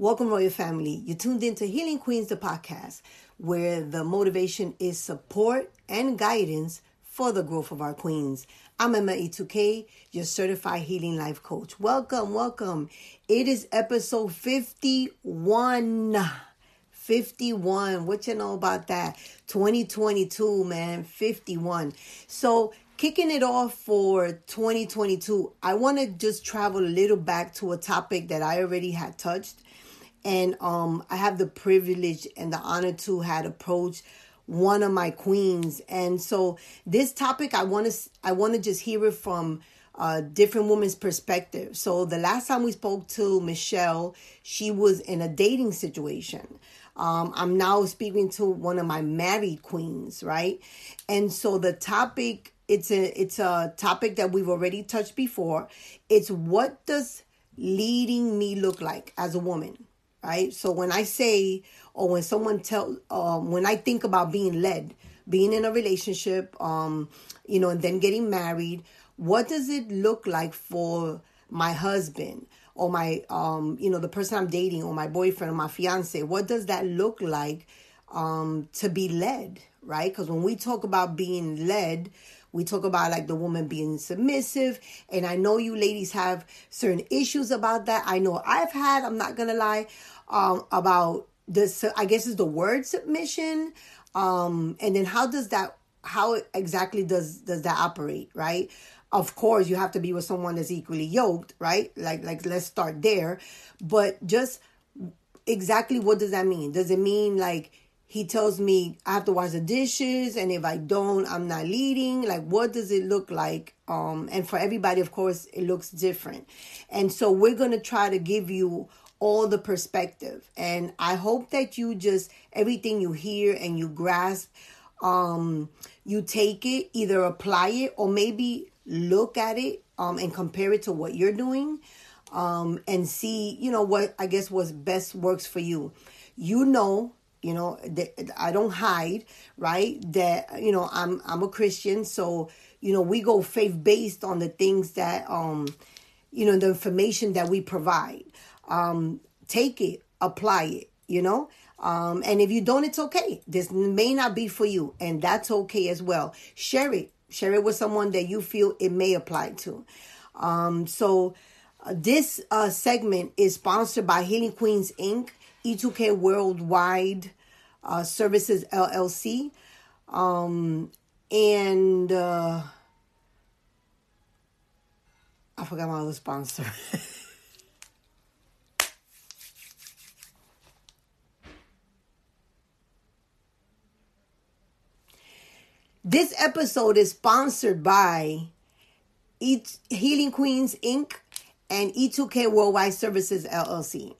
Welcome, Royal Family. You tuned into Healing Queens, the podcast, where the motivation is support and guidance for the growth of our queens. I'm Emma E2K, your certified healing life coach. Welcome, welcome. It is episode 51. 51. What you know about that? 2022, man. 51. So, kicking it off for 2022, I want to just travel a little back to a topic that I already had touched. And um, I have the privilege and the honor to had approached one of my queens. And so this topic, I want to I want to just hear it from a different woman's perspective. So the last time we spoke to Michelle, she was in a dating situation. Um, I'm now speaking to one of my married queens, right? And so the topic it's a it's a topic that we've already touched before. It's what does leading me look like as a woman, right? So when I say or when someone tell um, when I think about being led, being in a relationship, um, you know, and then getting married, what does it look like for my husband or my um, you know, the person I'm dating or my boyfriend or my fiance? What does that look like um to be led, right? Because when we talk about being led, we talk about like the woman being submissive. And I know you ladies have certain issues about that. I know I've had, I'm not going to lie, um, about this, I guess is the word submission. Um, and then how does that, how exactly does, does that operate? Right. Of course, you have to be with someone that's equally yoked, right? Like, like, let's start there. But just exactly what does that mean? Does it mean like he tells me I have to wash the dishes and if I don't I'm not leading. Like what does it look like? Um and for everybody of course it looks different. And so we're to try to give you all the perspective. And I hope that you just everything you hear and you grasp um you take it either apply it or maybe look at it um and compare it to what you're doing um and see you know what I guess was best works for you. You know you know that i don't hide right? That you know i'm i'm a christian. So you know we go faith based on the things that um you know the information that we provide. Um take it apply it you know? Um and if you don't it's okay. This may not be for you and that's okay as well. Share it. Share it with someone that you feel it may apply to. Um so uh, this uh segment is sponsored by healing queens inc E2K Worldwide uh, Services LLC. Um, and uh, I forgot my other sponsor. this episode is sponsored by Healing Queens Inc. and E2K Worldwide Services LLC.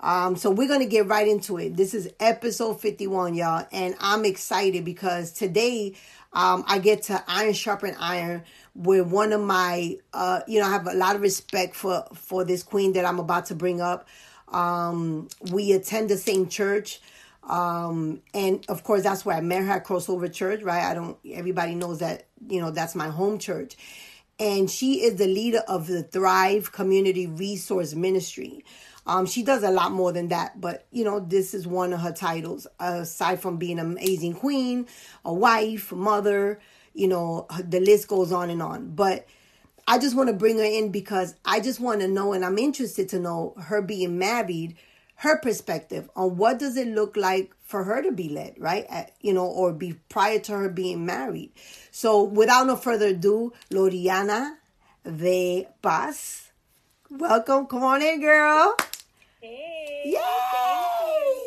Um, so we're gonna get right into it. This is episode 51, y'all, and I'm excited because today um, I get to iron sharpen iron with one of my uh, you know, I have a lot of respect for for this queen that I'm about to bring up. Um, we attend the same church. Um, and of course that's where I met her at Crossover Church, right? I don't everybody knows that, you know, that's my home church. And she is the leader of the Thrive Community Resource Ministry. Um, she does a lot more than that, but you know, this is one of her titles. aside from being an amazing queen, a wife, mother, you know, the list goes on and on. But I just want to bring her in because I just want to know, and I'm interested to know her being married, her perspective on what does it look like for her to be led, right? At, you know, or be prior to her being married. So, without no further ado, Loriana de Paz, welcome. Come on in, girl. Hey. Yay!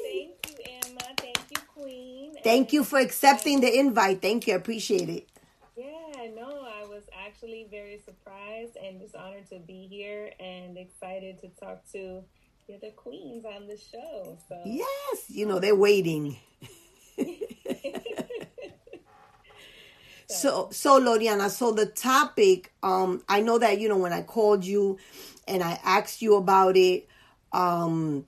Thank you, Emma. Thank you, Queen. Thank you for accepting the invite. Thank you. I appreciate it. Yeah, no, I was actually very surprised and just honored to be here and excited to talk to the other queens on the show. So Yes, you know, they're waiting. so so Loriana, so the topic, um, I know that, you know, when I called you and I asked you about it, um,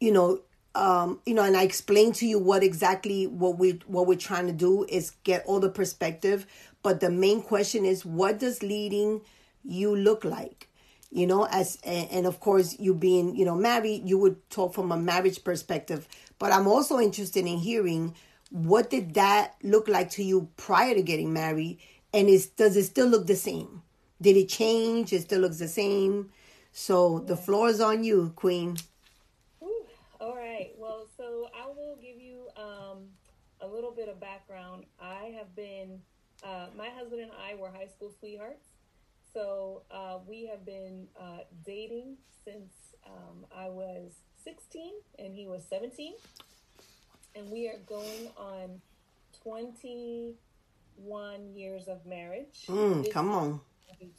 you know, um, you know, and I explained to you what exactly what we what we're trying to do is get all the perspective. But the main question is, what does leading you look like? you know as and, and of course you being you know married you would talk from a marriage perspective. But i'm also interested in hearing what did that look like to you prior to getting married? And is does it still look the same? Did it change? It still looks the same so the floor is on you queen Ooh, all right well so i will give you um, a little bit of background i have been uh, my husband and i were high school sweethearts so uh, we have been uh, dating since um, I was 16 and he was 17. And we are going on 21 years of marriage. mm, come on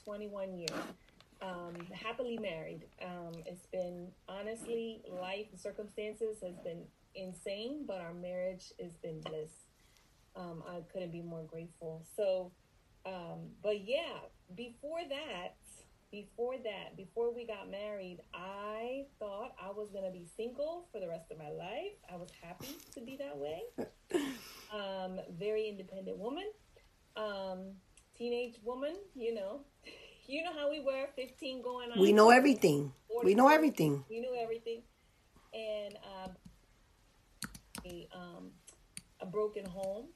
21 years. Um, happily married. Um, it's been honestly life circumstances has been insane, but our marriage has been bliss. Um, I couldn't be more grateful. So, um, but yeah, before that, before that, before we got married, I thought I was gonna be single for the rest of my life. I was happy to be that way. Um, very independent woman, um, teenage woman. You know, you know how we were, fifteen going on. we know everything we know everything We knew everything, and um, a um, a broken home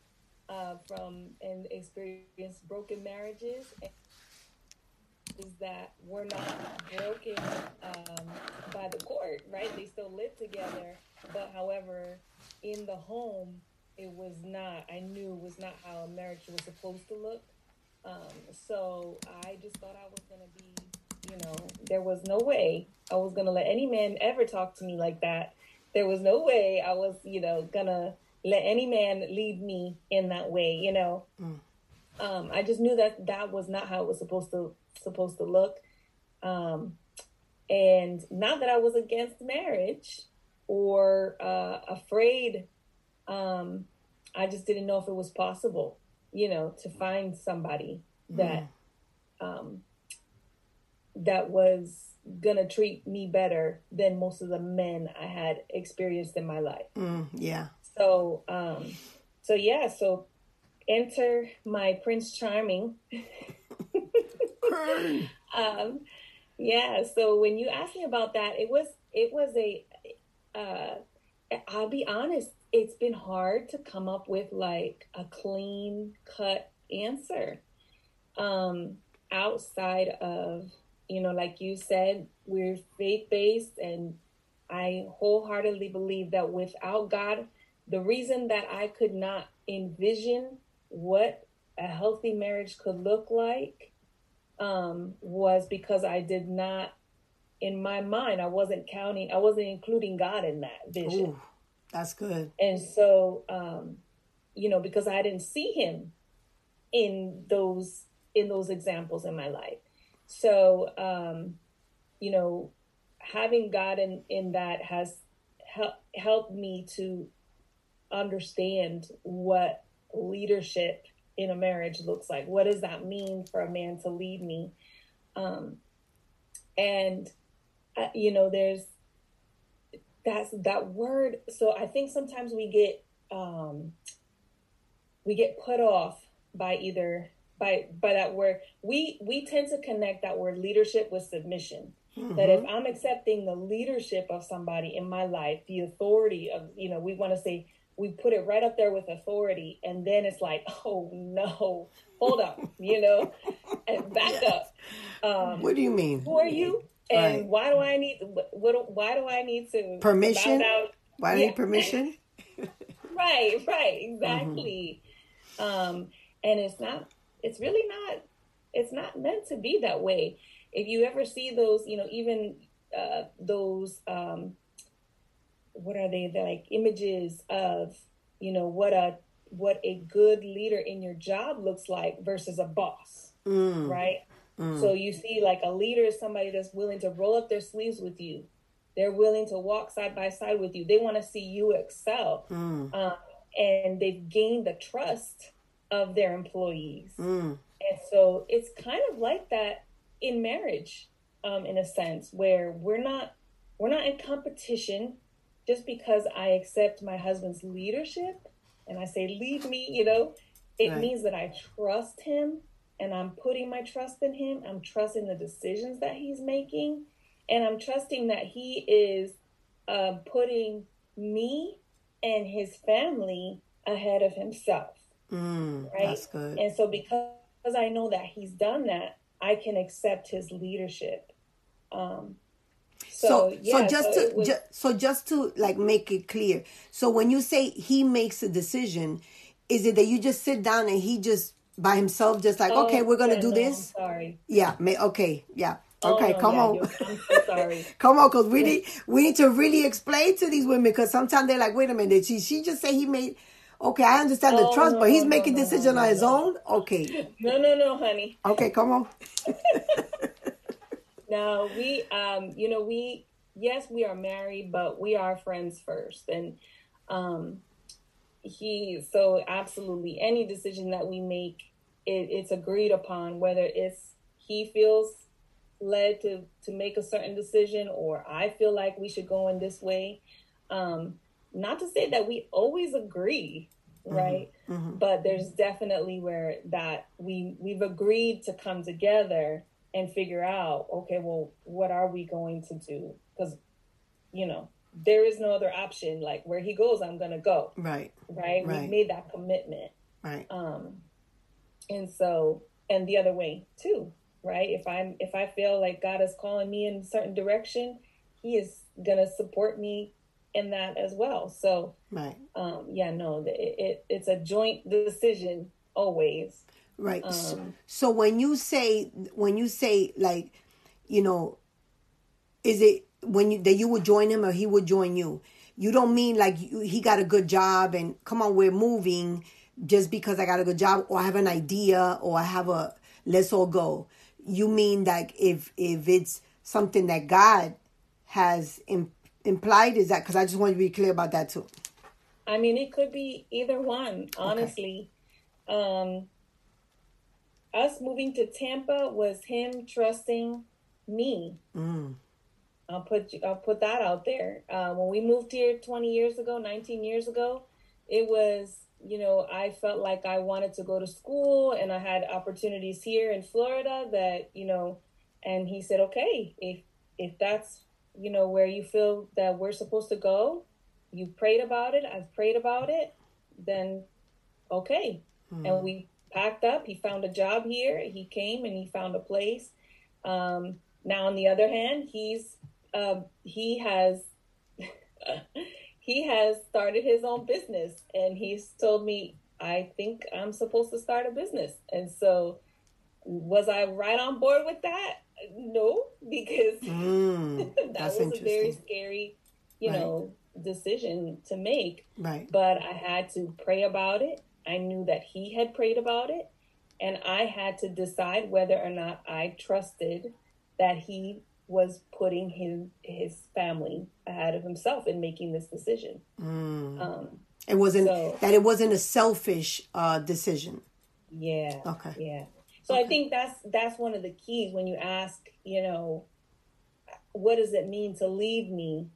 uh, from and experienced broken marriages. Is that we're not broken um, by the court, right? They still live together, but however, in the home, it was not. I knew it was not how a marriage was supposed to look. Um, so I just thought I was gonna be, you know, there was no way I was gonna let any man ever talk to me like that. There was no way I was, you know, gonna let any man lead me in that way, you know. Um, I just knew that that was not how it was supposed to supposed to look. Um, and not that I was against marriage or uh, afraid. Um, I just didn't know if it was possible, you know, to find somebody that um, that was gonna treat me better than most of the men I had experienced in my life. mm, yeah So, um, so yeah, so enter my Prince Charming. um, yeah. So when you asked me about that, it was it was a. Uh, I'll be honest. It's been hard to come up with like a clean cut answer. Um, outside of you know, like you said, we're faith based, and I wholeheartedly believe that without God, the reason that I could not envision what a healthy marriage could look like um, was because I did not, in my mind, I wasn't counting, I wasn't including God in that vision. Ooh, that's good And so, um, you know, because I didn't see him in those in those examples in my life. So, um, you know, having God in in that has help, helped me to understand what leadership in a marriage looks like. What does that mean for a man to lead me? Um, and uh, you know, there's that's that word. So I think sometimes we get um, we get put off by either by by that word. We we tend to connect that word leadership with submission. That if I'm accepting the leadership of somebody in my life, the authority of you know, we want to say we put it right up there with authority, and then it's like, oh no, hold up, you know, and back up. Um, what do you mean are you? And Right. why do I need? What? what why do I need to Permission? why do you Yeah. need permission Right, right, exactly. Um, and it's not. It's really not. It's not meant to be that way. If you ever see those, you know, even uh, those, um, what are they? They're like images of, you know, what a what a good leader in your job looks like versus a boss, Mm, right? So you see, like a leader is somebody that's willing to roll up their sleeves with you. They're willing to walk side by side with you. They want to see you excel, mm, um, and they've gained the trust of their employees. mm, And so it's kind of like that in marriage, um, in a sense, where we're not we're not in competition just because I accept my husband's leadership and I say, lead me, you know, it Right. means that I trust him and I'm putting my trust in him. I'm trusting the decisions that he's making, and I'm trusting that he is uh, putting me and his family ahead of himself. Mm, right? That's good. And so because I know that he's done that, I can accept his leadership. Um, so, so, yeah, so just so to was, so just to like make it clear. So when you say he makes a decision, is it that you just sit down and he just by himself just like, oh, okay, we're gonna yeah, do no, this? I'm sorry. Yeah. May, okay. Yeah. Oh, okay, oh, come yeah, on. I'm so sorry. come on, because we need we need to really explain to these women because sometimes they're like, wait a minute, she she just said he made. Okay, I understand the oh, trust, no, but he's no, making no, decision on his own. Okay. No, no, no, honey. Okay, come on. no, we um, you know, we yes, we are married, but we are friends first, and um, he so absolutely any decision that we make, it, it's agreed upon whether it's he feels led to to make a certain decision or I feel like we should go in this way. Um, not to say that we always agree, mm-hmm. right? Mm-hmm, mm-hmm. But there's definitely where that we we've agreed to come together and figure out, okay, well, what are we going to do? Because you know, there is no other option. Like where he goes, I'm gonna go. Right. Right. right. We made that commitment. Right. Um, and so, and the other way too right? If I'm if I feel like God is calling me in a certain direction, He is gonna support me in that as well. So, right, um, yeah, no, it, it it's a joint decision always. Right. Um, so, so when you say when you say like, you know, is it when you that you would join him or he would join you? You don't mean like you, he got a good job and come on, we're moving just because I got a good job or I have an idea or I have a let's all go you mean like if if it's something that God has Im- implied is that because I just want to be clear about that too. I mean, it could be either one. Honestly, okay. um, us moving to Tampa was him trusting me. Mm. I'll put I'll put that out there. Uh, when we moved here 20 years ago, 19 years ago, it was you know, I felt like I wanted to go to school and I had opportunities here in Florida that, you know, and he said, okay, if, if that's, you know, where you feel that we're supposed to go, you prayed about it, I've prayed about it, then okay. Hmm. And we packed up. He found a job here. He came and he found a place. Um, now, on the other hand, he's, uh, he has, he has started his own business and he's told me I think I'm supposed to start a business. And so was I right on board with that? No, because mm, that was a very scary, you right. know, decision to make. Right. But I had to pray about it. I knew that he had prayed about it. And I had to decide whether or not I trusted that he was putting his his family ahead of himself in making this decision. Mm. Um, it wasn't so, that it wasn't a selfish uh, decision. Yeah. Okay. Yeah. So okay. I think that's that's one of the keys when you ask, you know, what does it mean to lead me?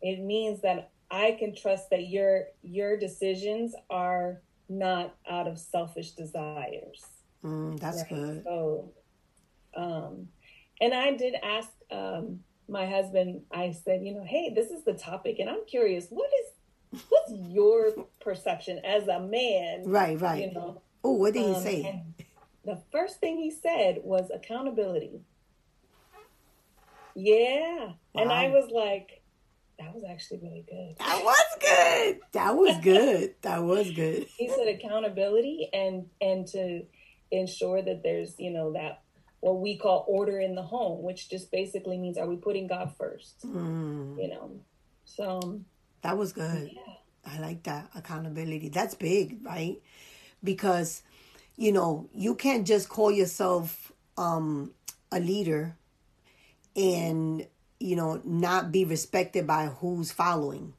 It means that I can trust that your your decisions are not out of selfish desires. Mm, that's right? good. So, um, and I did ask um, my husband, I said, you know, hey, this is the topic, and I'm curious, what is what's your perception as a man? Right, right. You know. Oh, what did um, he say? The first thing he said was accountability. Yeah, wow. and I was like, that was actually really good. That was good. That was good. that was good. He said accountability and and to ensure that there's you know that what we call order in the home, which just basically means are we putting God first? Mm. You know, so that was good. Yeah. I like that accountability. That's big, right? Because you know you can't just call yourself um, a leader and you know not be respected by who's following,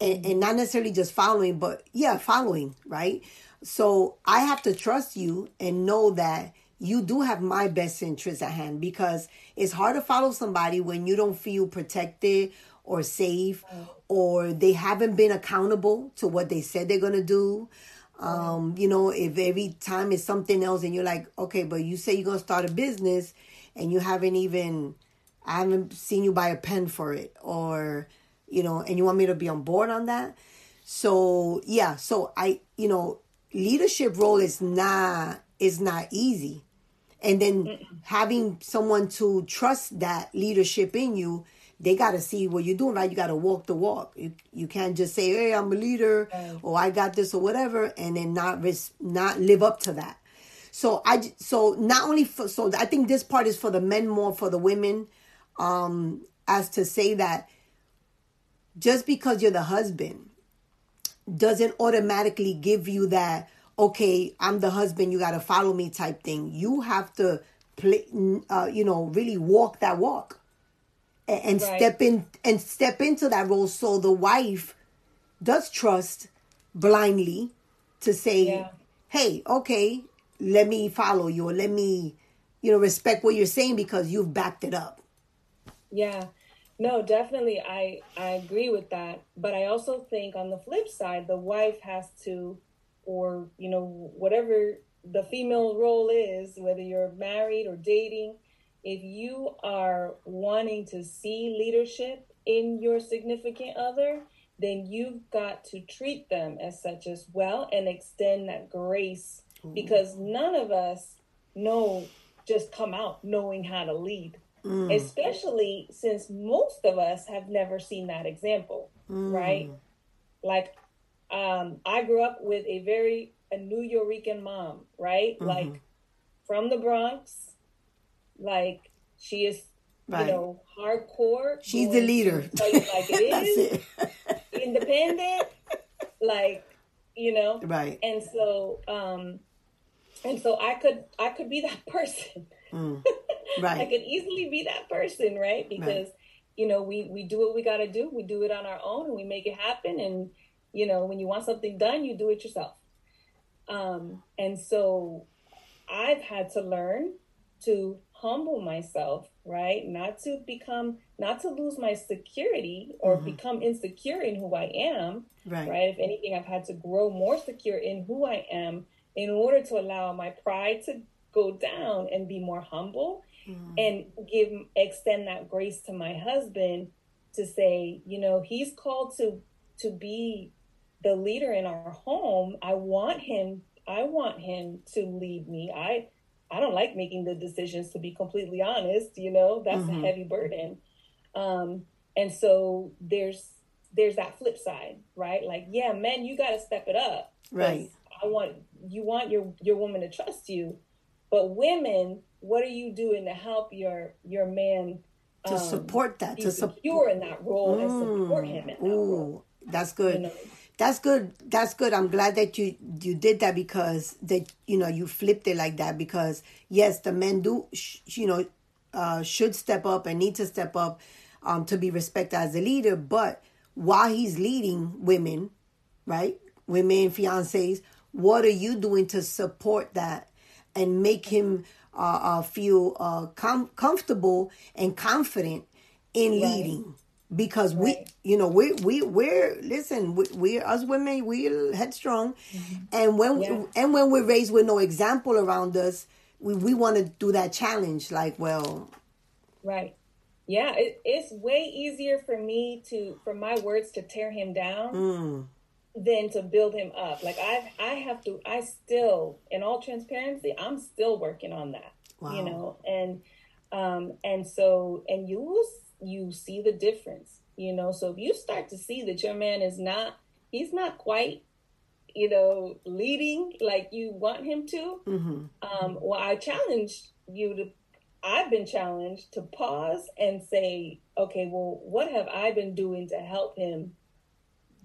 and, and not necessarily just following, but yeah, following, right? So I have to trust you and know that you do have my best interest at hand because it's hard to follow somebody when you don't feel protected or safe or they haven't been accountable to what they said they're going to do Um, you know, if every time it's something else and you're like, okay, but you say you're gonna start a business and you haven't even I haven't seen you buy a pen for it or you know, and you want me to be on board on that. So yeah, so I you know, leadership role is not is not easy. And then Mm-mm. having someone to trust that leadership in you they got to see what you're doing, right? You got to walk the walk. You, you can't just say, "Hey, I'm a leader," right. or "I got this," or whatever, and then not res- not live up to that. So I so not only for so I think this part is for the men more for the women, um, as to say that just because you're the husband doesn't automatically give you that okay i'm the husband you got to follow me type thing. You have to play uh, you know really walk that walk. And, right. step in and step into that role so the wife does trust blindly to say yeah. hey okay let me follow you or let me you know respect what you're saying because you've backed it up. Yeah. No definitely i i agree with that. But i also think on the flip side the wife has to or you know whatever the female role is whether you're married or dating if you are wanting to see leadership in your significant other, then you've got to treat them as such as well and extend that grace Ooh. because none of us know just come out knowing how to lead. Mm. Especially since most of us have never seen that example, mm. right? Like um, I grew up with a very a New Yorican mom, right? Mm-hmm. Like from the Bronx, like she is, right. you know, hardcore. She's the leader. like it is. Independent, like you know. Right. And so, um, and so I could I could be that person. Mm. Right. I could easily be that person, right? Because right. you know we we do what we got to do. We do it on our own, and we make it happen. And you know, when you want something done, you do it yourself. Um, and so I've had to learn to humble myself, right? Not to become, not to lose my security or mm-hmm. become insecure in who I am, right. right? If anything, I've had to grow more secure in who I am in order to allow my pride to go down and be more humble mm-hmm. and give, extend that grace to my husband to say, you know, he's called to, to be the leader in our home. I want him, I want him to lead me. I, I don't like making the decisions to be completely honest, you know, that's mm-hmm. a heavy burden. Um, and so there's there's that flip side, right? Like, yeah, men, you got to step it up. Right. I want you want your your woman to trust you, but women, what are you doing to help your your man to um, support that to secure in that role mm. and support him in that Ooh, role? That's good. You know? That's good. That's good. I'm glad that you you did that because that you know you flipped it like that because yes the men do sh- you know uh, should step up and need to step up um, to be respected as a leader. But while he's leading women right women fiancés what are you doing to support that and make him uh, uh, feel uh, com- comfortable and confident in right. leading because right. we you know we we we're listen we, we're us women we're headstrong mm-hmm. and when yeah. and when we're raised with no example around us we we want to do that challenge like well right yeah it, it's way easier for me to for my words to tear him down mm. than to build him up like i i have to i still in all transparency i'm still working on that wow. you know and um and so and you will you see the difference, you know. So if you start to see that your man is not, he's not quite, you know, leading like you want him to, mm-hmm. um, well, I challenge you to, I've been challenged to pause and say, okay, well, what have I been doing to help him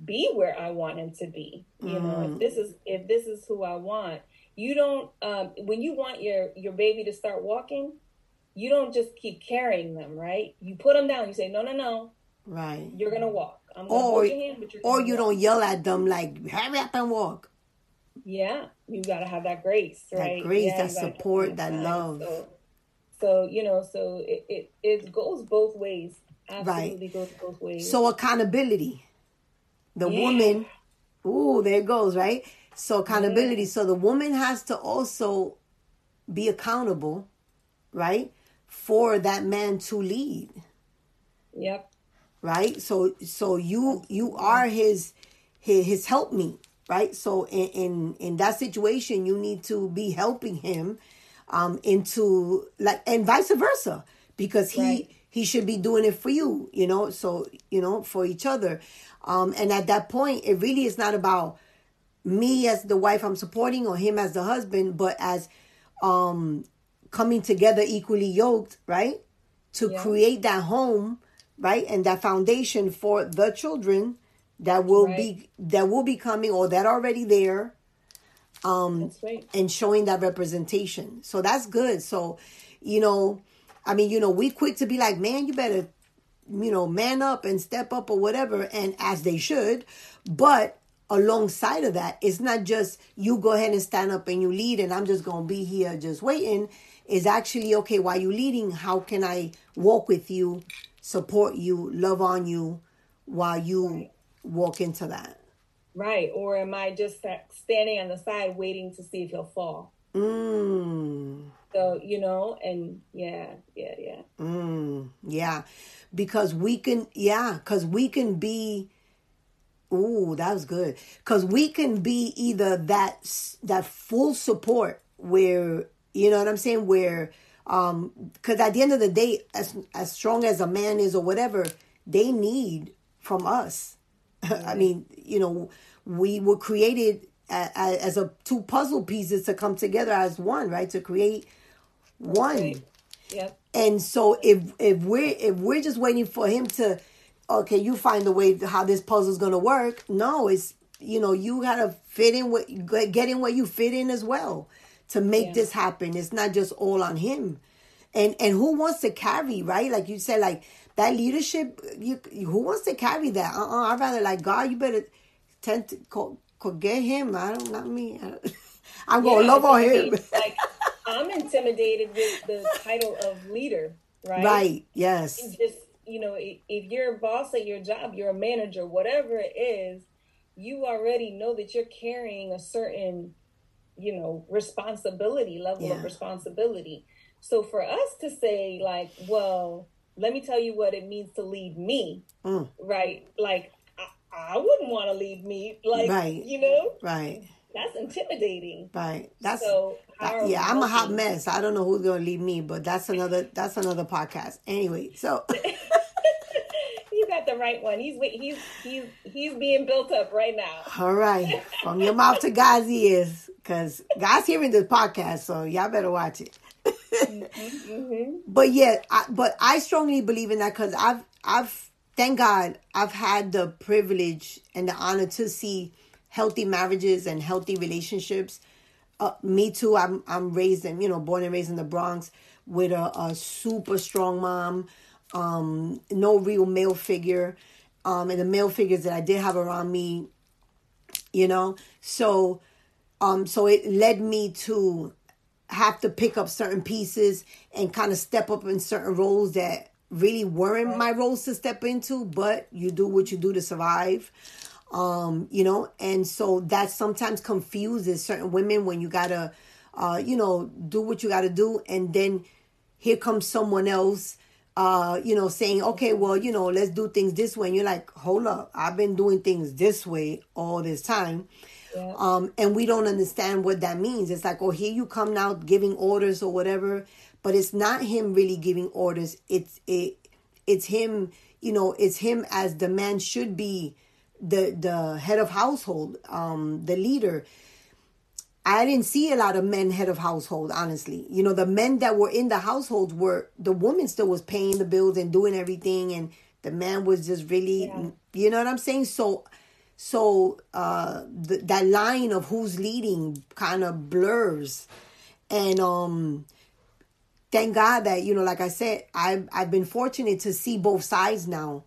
be where I want him to be? You mm. know, if mm. this is if this is who I want, you don't. Um, when you want your your baby to start walking, you don't just keep carrying them, right? You put them down. You say, no, no, no. Right. You're gonna walk. I'm gonna or, hold your hand, but you're or you walk. don't yell at them like, hurry up and walk. Yeah, you gotta have that grace, right? That grace, yeah, that support, that love. So, so, you know, so it, it it goes both ways. Absolutely right. goes both ways. So accountability. The yeah. woman, ooh, there it goes, right? So accountability. So the woman has to also be accountable, right, for that man to lead. Yep. Right. So so you you are his his, his help me. Right. So in, in in that situation, you need to be helping him um into like and vice versa because he Right. he should be doing it for you. You know. So you know for each other. Um, and at that point, it really is not about me as the wife I'm supporting or him as the husband, but as um coming together equally yoked, right? To Yeah. create that home, right? And that foundation for the children that will be that will be coming or that are already there um, That's right. and showing that representation. So that's good. So, you know, I mean, you know, we quick to be like, man, you better, you know, man up and step up or whatever, and as they should. But alongside of that, it's not just you go ahead and stand up and you lead, and I'm just gonna be here just waiting. Is actually okay while you leading. How can I walk with you, support you, love on you, while you Right. walk into that? Right. Or am I just standing on the side waiting to see if he'll fall? Mm. So, you know, and yeah, yeah, yeah. Mm, yeah, because we can, yeah, because we can be. Ooh, that was good. Because we can be either that that full support where you know what I'm saying, where um, because at the end of the day, as as strong as a man is or whatever, they need from us. I mean, you know, we were created as a two puzzle pieces to come together as one, right? To create one. Right. Yep. And so if if we're if we're just waiting for him to okay, you find a way how this puzzle's gonna work. No, it's you know, you gotta fit in what get in what you fit in as well to make Yeah. this happen. It's not just all on him. And and who wants to carry, right? Like you said, like that leadership, you who wants to carry that? Uh uh I'd rather like God, you better tend to co- co- get him. I don't not me. I don't, I'm gonna love on him. like I'm intimidated with the title of leader, right? right. Yes. Just you know, if you're a boss at your job, you're a manager, whatever it is, you already know that you're carrying a certain, you know, responsibility level Yeah. of responsibility. So for us to say like, well, let me tell you what it means to lead me, Mm. right? Like I, I wouldn't want to lead me, like Right. you know, Right. that's intimidating. Right. That's So Uh, yeah, I'm a hot mess. I don't know who's gonna lead me, but that's another that's another podcast. Anyway, so got the right one. He's. He's he's he's being built up right now. all right, from your mouth to God's ears, because God's hearing this podcast, so y'all better watch it. hmm But yeah, I, but I strongly believe in that because I've I've thank God I've had the privilege and the honor to see healthy marriages and healthy relationships. Uh, me too. I'm I'm raised in you know born and raised in the Bronx with a, a super strong mom. Um, no real male figure, um, and the male figures that I did have around me, you know. So, um, so it led me to have to pick up certain pieces and kind of step up in certain roles that really weren't my roles to step into, but you do what you do to survive. Um, you know, and so that sometimes confuses certain women when you gotta uh, you know, do what you gotta do and then here comes someone else uh, you know, saying, okay, well, you know, let's do things this way. And you're like, hold up, I've been doing things this way all this time Yeah. um, and we don't understand what that means. It's like, oh, here you come now giving orders or whatever, but it's not him really giving orders. It's it, it's him. You know, it's him as the man should be, the the head of household, um, the leader. I didn't see a lot of men head of household, honestly. You know, the men that were in the households were the woman still was paying the bills and doing everything, and the man was just really, Yeah. you know what I'm saying? So, so uh, th- that line of who's leading kind of blurs, and um, thank God that you know, like I said, I've I've been fortunate to see both sides now,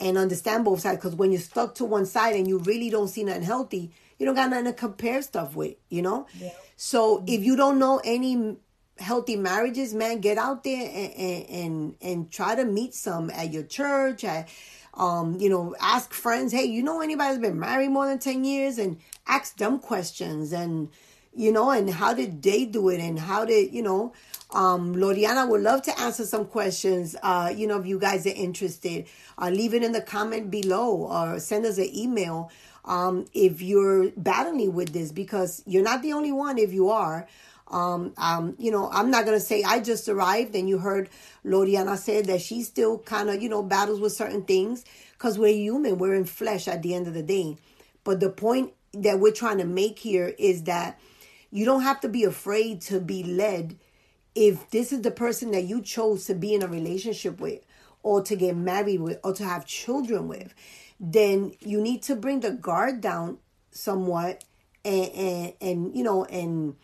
and understand both sides. Because when you're stuck to one side and you really don't see nothing healthy, you don't got nothing to compare stuff with. You know. Yeah. So if you don't know any healthy marriages, man, get out there and and and, and try to meet some at your church. At, um, you know, ask friends, hey, you know anybody that's been married more than ten years, and ask them questions, and you know, and how did they do it, and how did you know. Um, Loriana would love to answer some questions. Uh, you know, if you guys are interested, uh, leave it in the comment below or send us an email um, if you're battling with this because you're not the only one. If you are, um, um, you know, I'm not gonna say I just arrived and you heard Loriana said that she still kind of, you know, battles with certain things because we're human, we're in flesh at the end of the day. But the point that we're trying to make here is that you don't have to be afraid to be led if this is the person that you chose to be in a relationship with or to get married with or to have children with then you need to bring the guard down somewhat and and, and you know and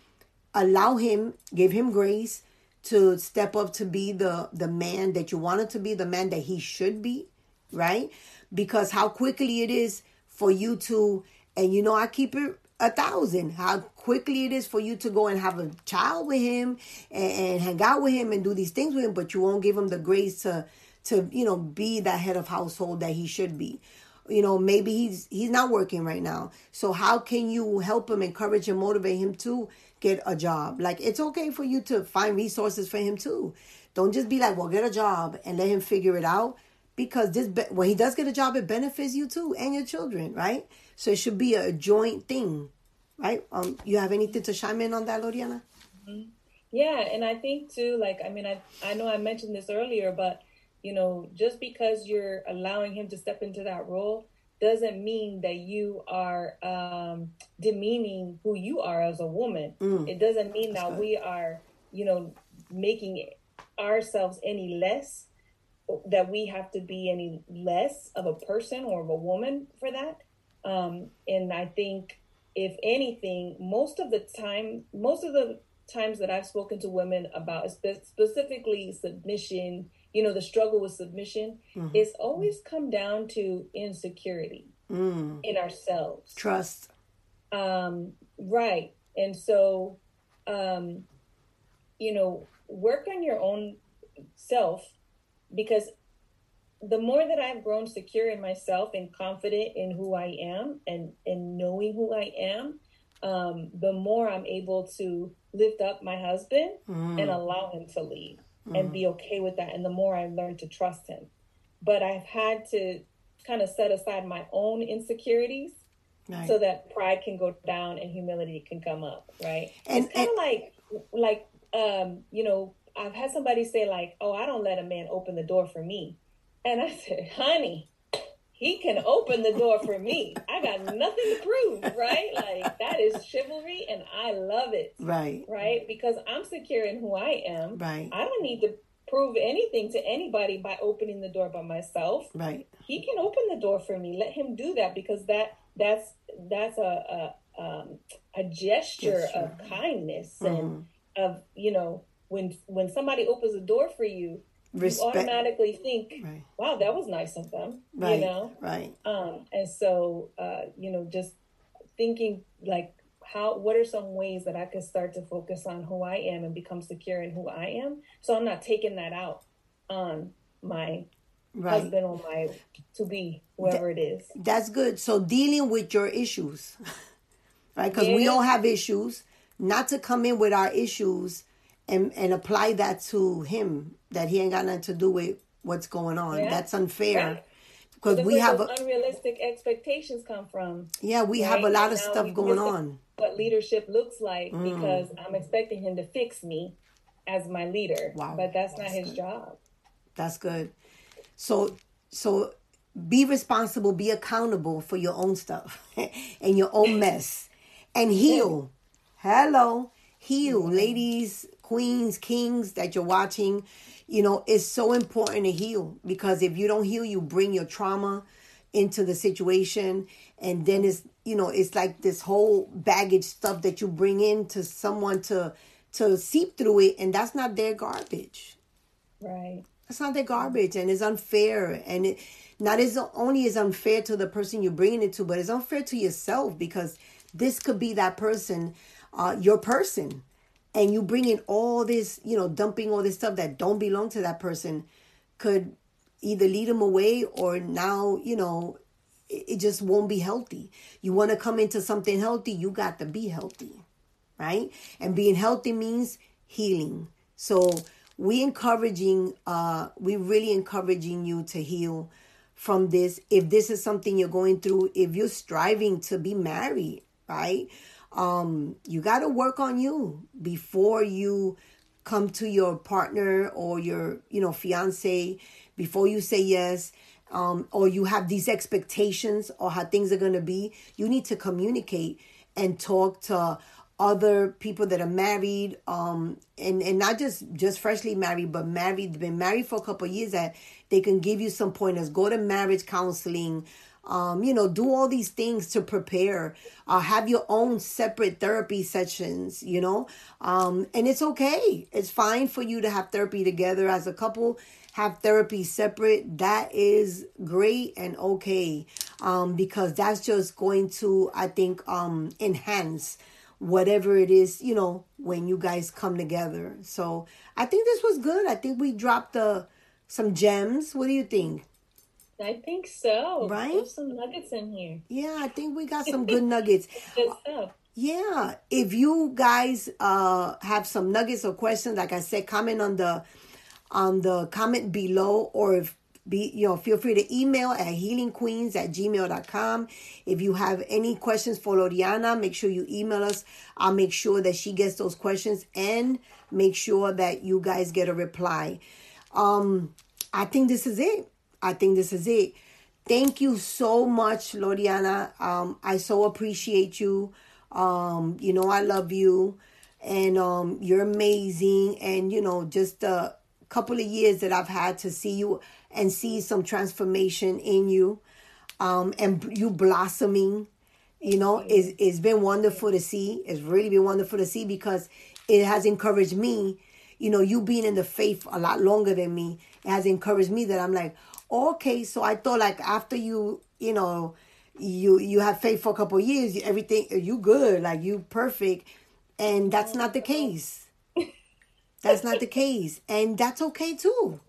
allow him give him grace to step up to be the the man that you wanted to be the man that he should be right? Because how quickly it is for you to and you know i keep it a thousand how quickly it is for you to go and have a child with him and, and hang out with him and do these things with him but you won't give him the grace to to you know be that head of household that he should be. You know maybe he's he's not working right now. So how can you help him encourage and motivate him to get a job? Like it's okay for you to find resources for him too. Don't just be like well get a job and let him figure it out because this when he does get a job it benefits you too and your children right? So it should be a joint thing right? Um you have anything to chime in on that loriana? Mm-hmm. yeah and i think too like i mean i i know i mentioned this earlier but you know, just because you're allowing him to step into that role doesn't mean that you are um, demeaning who you are as a woman. Mm. It doesn't mean That's that we are, you know, making ourselves any less, that we have to be any less of a person or of a woman for that. Um, and I think, if anything, most of the time, most of the times that I've spoken to women about spe- specifically submission you know, the struggle with submission, mm-hmm. it's always come down to insecurity mm. in ourselves. Trust. Um, right. And so, um, you know, work on your own self because the more that I've grown secure in myself and confident in who I am and, and knowing who I am, um, the more I'm able to lift up my husband mm. and allow him to lead mm. and be okay with that. And the more I learn to trust him. But I've had to kind of set aside my own insecurities right. so that pride can go down and humility can come up, right? And it's kind of like like um, you know, I've had somebody say like, "Oh, I don't let a man open the door for me." And I said, "Honey, he can open the door for me. I got nothing to prove, right? Like that is chivalry and I love it. Right. Right? Because I'm secure in who I am. Right. I don't need to prove anything to anybody by opening the door by myself. Right. He can open the door for me. Let him do that because that that's that's a a um, a gesture, gesture. of kindness mm-hmm. and of you know when when somebody opens a door for you Respect. you automatically think, right. "Wow, that was nice of them." Right. You know, right? Um, and so, uh, you know, just thinking like, how? What are some ways that I could start to focus on who I am and become secure in who I am? So I'm not taking that out on my right. husband or my to be whoever Th- it is. That's good. So dealing with your issues, right? Because yeah. we all have issues. Not to come in with our issues and and apply that to him that he ain't got nothing to do with what's going on. Yeah. That's unfair. Because we have a, unrealistic expectations come from. Yeah, we right? have a lot of stuff going on. What leadership looks like mm. because I'm expecting him to fix me as my leader. Wow. But that's, that's not his good. job. That's good. So so be responsible, be accountable for your own stuff and your own mess and heal. Hello. Heal, ladies, queens, kings that you're watching, you know, it's so important to heal because if you don't heal, you bring your trauma into the situation. And then it's you know it's like this whole baggage stuff that you bring in to someone to to seep through it. And that's not their garbage. Right. That's not their garbage. And it's unfair. And it not is only is unfair to the person you're bringing it to but it's unfair to yourself because this could be that person uh your person and you bring in all this, you know, dumping all this stuff that don't belong to that person could either lead them away or now, you know, it just won't be healthy. You want to come into something healthy, you got to be healthy, right? And being healthy means healing. So we encouraging, uh, we really encouraging you to heal from this. If this is something you're going through, if you're striving to be married, right? Um, you got to work on you before you come to your partner or your, you know, fiance, before you say yes um, or you have these expectations or how things are going to be, you need to communicate and talk to other people that are married um and and not just just freshly married but married been married for a couple years that they can give you some pointers go to marriage counseling um you know do all these things to prepare uh have your own separate therapy sessions you know um and it's okay it's fine for you to have therapy together as a couple have therapy separate, that is great and okay. Um, because that's just going to, I think, um, enhance whatever it is, you know, when you guys come together. So I think this was good. I think we dropped uh, some gems. What do you think? I think so. Right? There's some nuggets in here. Yeah, I think we got some good nuggets. Good stuff. Yeah. If you guys uh have some nuggets or questions, like I said, comment on the on the comment below or if be you know feel free to email at healingqueens at gmail.com if you have any questions for loriana make sure you email us i'll make sure that she gets those questions and make sure that you guys get a reply um i think this is it i think this is it. Thank you so much loriana. Um i so appreciate you. Um you know i love you. And um you're amazing. And you know just uh couple of years that I've had to see you and see some transformation in you. Um, and you blossoming. You know, it's, it's been wonderful to see. It's really been wonderful to see because it has encouraged me. You know, you being in the faith a lot longer than me, it has encouraged me that I'm like, okay, so I thought like after you, you know, you you have faith for a couple years, everything you good, like you perfect, and that's not the case. That's not the case. And that's okay too.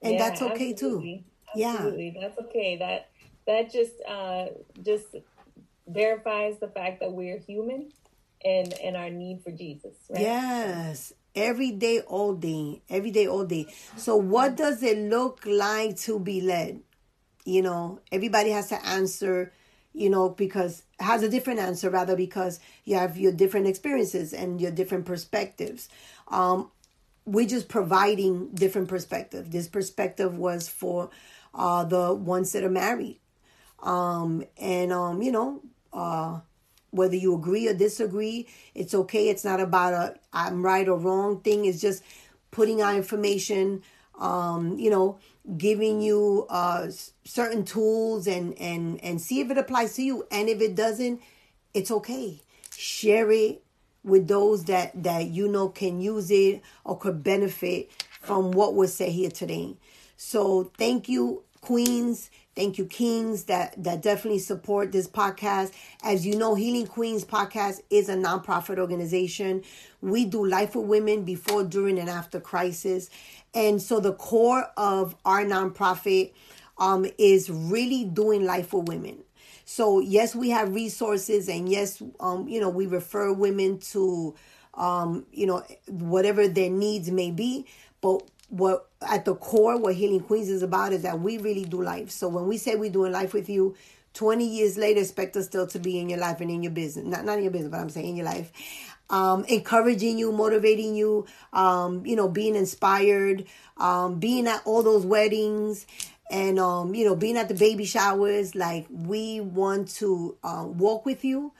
And yeah, that's okay absolutely. too. Absolutely. Yeah. That's okay. That that just uh just verifies the fact that we're human and and our need for Jesus. Right? Yes. Every day, all day. Every day, all day. So what does it look like to be led? You know, everybody has to answer you know, because has a different answer rather because you have your different experiences and your different perspectives. Um, we're just providing different perspective. This perspective was for uh, the ones that are married. Um, and, um, you know, uh, whether you agree or disagree, it's okay. It's not about a I'm right or wrong thing. It's just putting our information, um, you know, giving you uh, certain tools and, and, and see if it applies to you. And if it doesn't, it's okay. Share it with those that that you know can use it or could benefit from what was said here today. So thank you, queens. Thank you, kings, that that definitely support this podcast. As you know, Healing Queens podcast is a nonprofit organization. We do life with women before, during, and after crisis, and so the core of our nonprofit um, is really doing life with women. So yes, we have resources, and yes, um, you know, we refer women to, um, you know, whatever their needs may be. But what at the core, what Healing Queens is about is that we really do life. So when we say we're doing life with you, 20 years later, expect us still to be in your life and in your business. Not not in your business, but I'm saying in your life. Um, encouraging you, motivating you, um, you know, being inspired, um, being at all those weddings, and um you know being at the baby showers like we want to uh, walk with you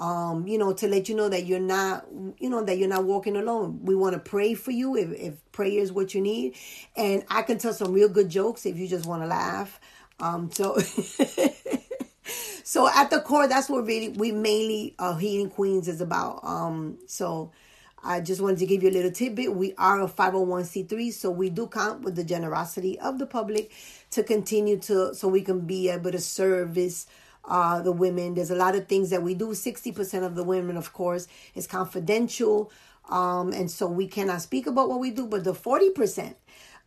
um you know to let you know that you're not you know that you're not walking alone. We want to pray for you if, if prayer is what you need. And i can tell some real good jokes if you just want to laugh. Um so so at the core that's what really we mainly uh healing queens is about. Um so I just wanted to give you a little tidbit. We are a 501c3, so we do count with the generosity of the public to continue to, so we can be able to service uh, the women. There's a lot of things that we do. 60% of the women, of course, is confidential. Um, and so we cannot speak about what we do, but the 40%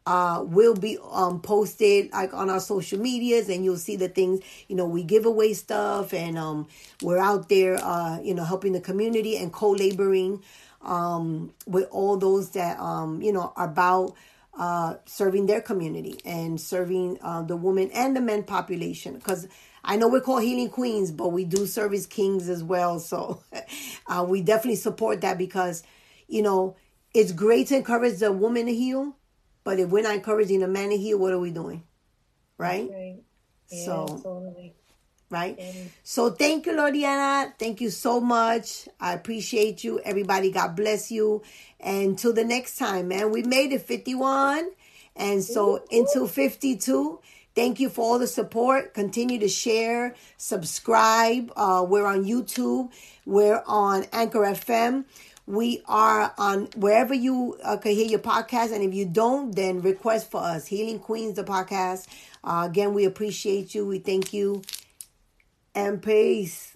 uh, will be um, posted like on our social medias and you'll see the things you know we give away stuff and um, we're out there uh, you know helping the community and co-laboring um, with all those that um, you know are about uh, serving their community and serving uh, the woman and the men population because I know we're called healing queens, but we do service kings as well. So uh, we definitely support that because, you know, it's great to encourage the woman to heal, but if we're not encouraging the man to heal, what are we doing? Right? right. Yeah, so, totally. right? And so thank you, Lordiana. Thank you so much. I appreciate you. Everybody, God bless you. And until the next time, man, we made it 51. And so into 52. Thank you for all the support. Continue to share, subscribe. Uh, we're on YouTube. We're on Anchor FM. We are on wherever you uh, can hear your podcast. And if you don't, then request for us Healing Queens, the podcast. Uh, again, we appreciate you. We thank you. And peace.